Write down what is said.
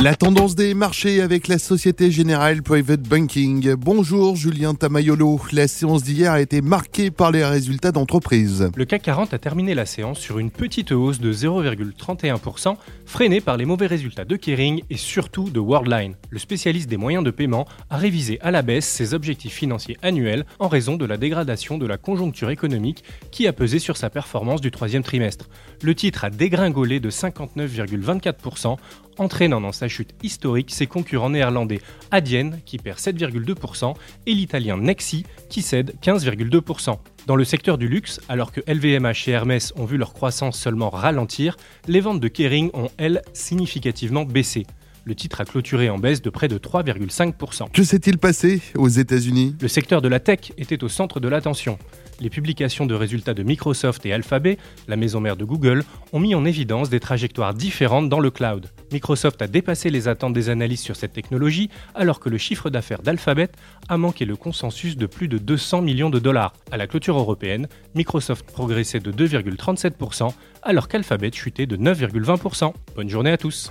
La tendance des marchés avec la Société Générale Private Banking. Bonjour Julien Tamayolo. La séance d'hier a été marquée par les résultats d'entreprise. Le CAC 40 a terminé la séance sur une petite hausse de 0,31%, freinée par les mauvais résultats de Kering et surtout de Worldline. Le spécialiste des moyens de paiement a révisé à la baisse ses objectifs financiers annuels en raison de la dégradation de la conjoncture économique qui a pesé sur sa performance du troisième trimestre. Le titre a dégringolé de 59,24%, entraînant dans sa chute historique ses concurrents néerlandais Adyen qui perd 7,2% et l'italien Nexi qui cède 15,2%. Dans le secteur du luxe, alors que LVMH et Hermès ont vu leur croissance seulement ralentir, les ventes de Kering ont, elles, significativement baissé. Le titre a clôturé en baisse de près de 3,5%. Que s'est-il passé aux États-Unis? Le secteur de la tech était au centre de l'attention. Les publications de résultats de Microsoft et Alphabet, la maison mère de Google, ont mis en évidence des trajectoires différentes dans le cloud. Microsoft a dépassé les attentes des analystes sur cette technologie, alors que le chiffre d'affaires d'Alphabet a manqué le consensus de plus de 200 millions de dollars. À la clôture européenne, Microsoft progressait de 2,37%, alors qu'Alphabet chutait de 9,20%. Bonne journée à tous.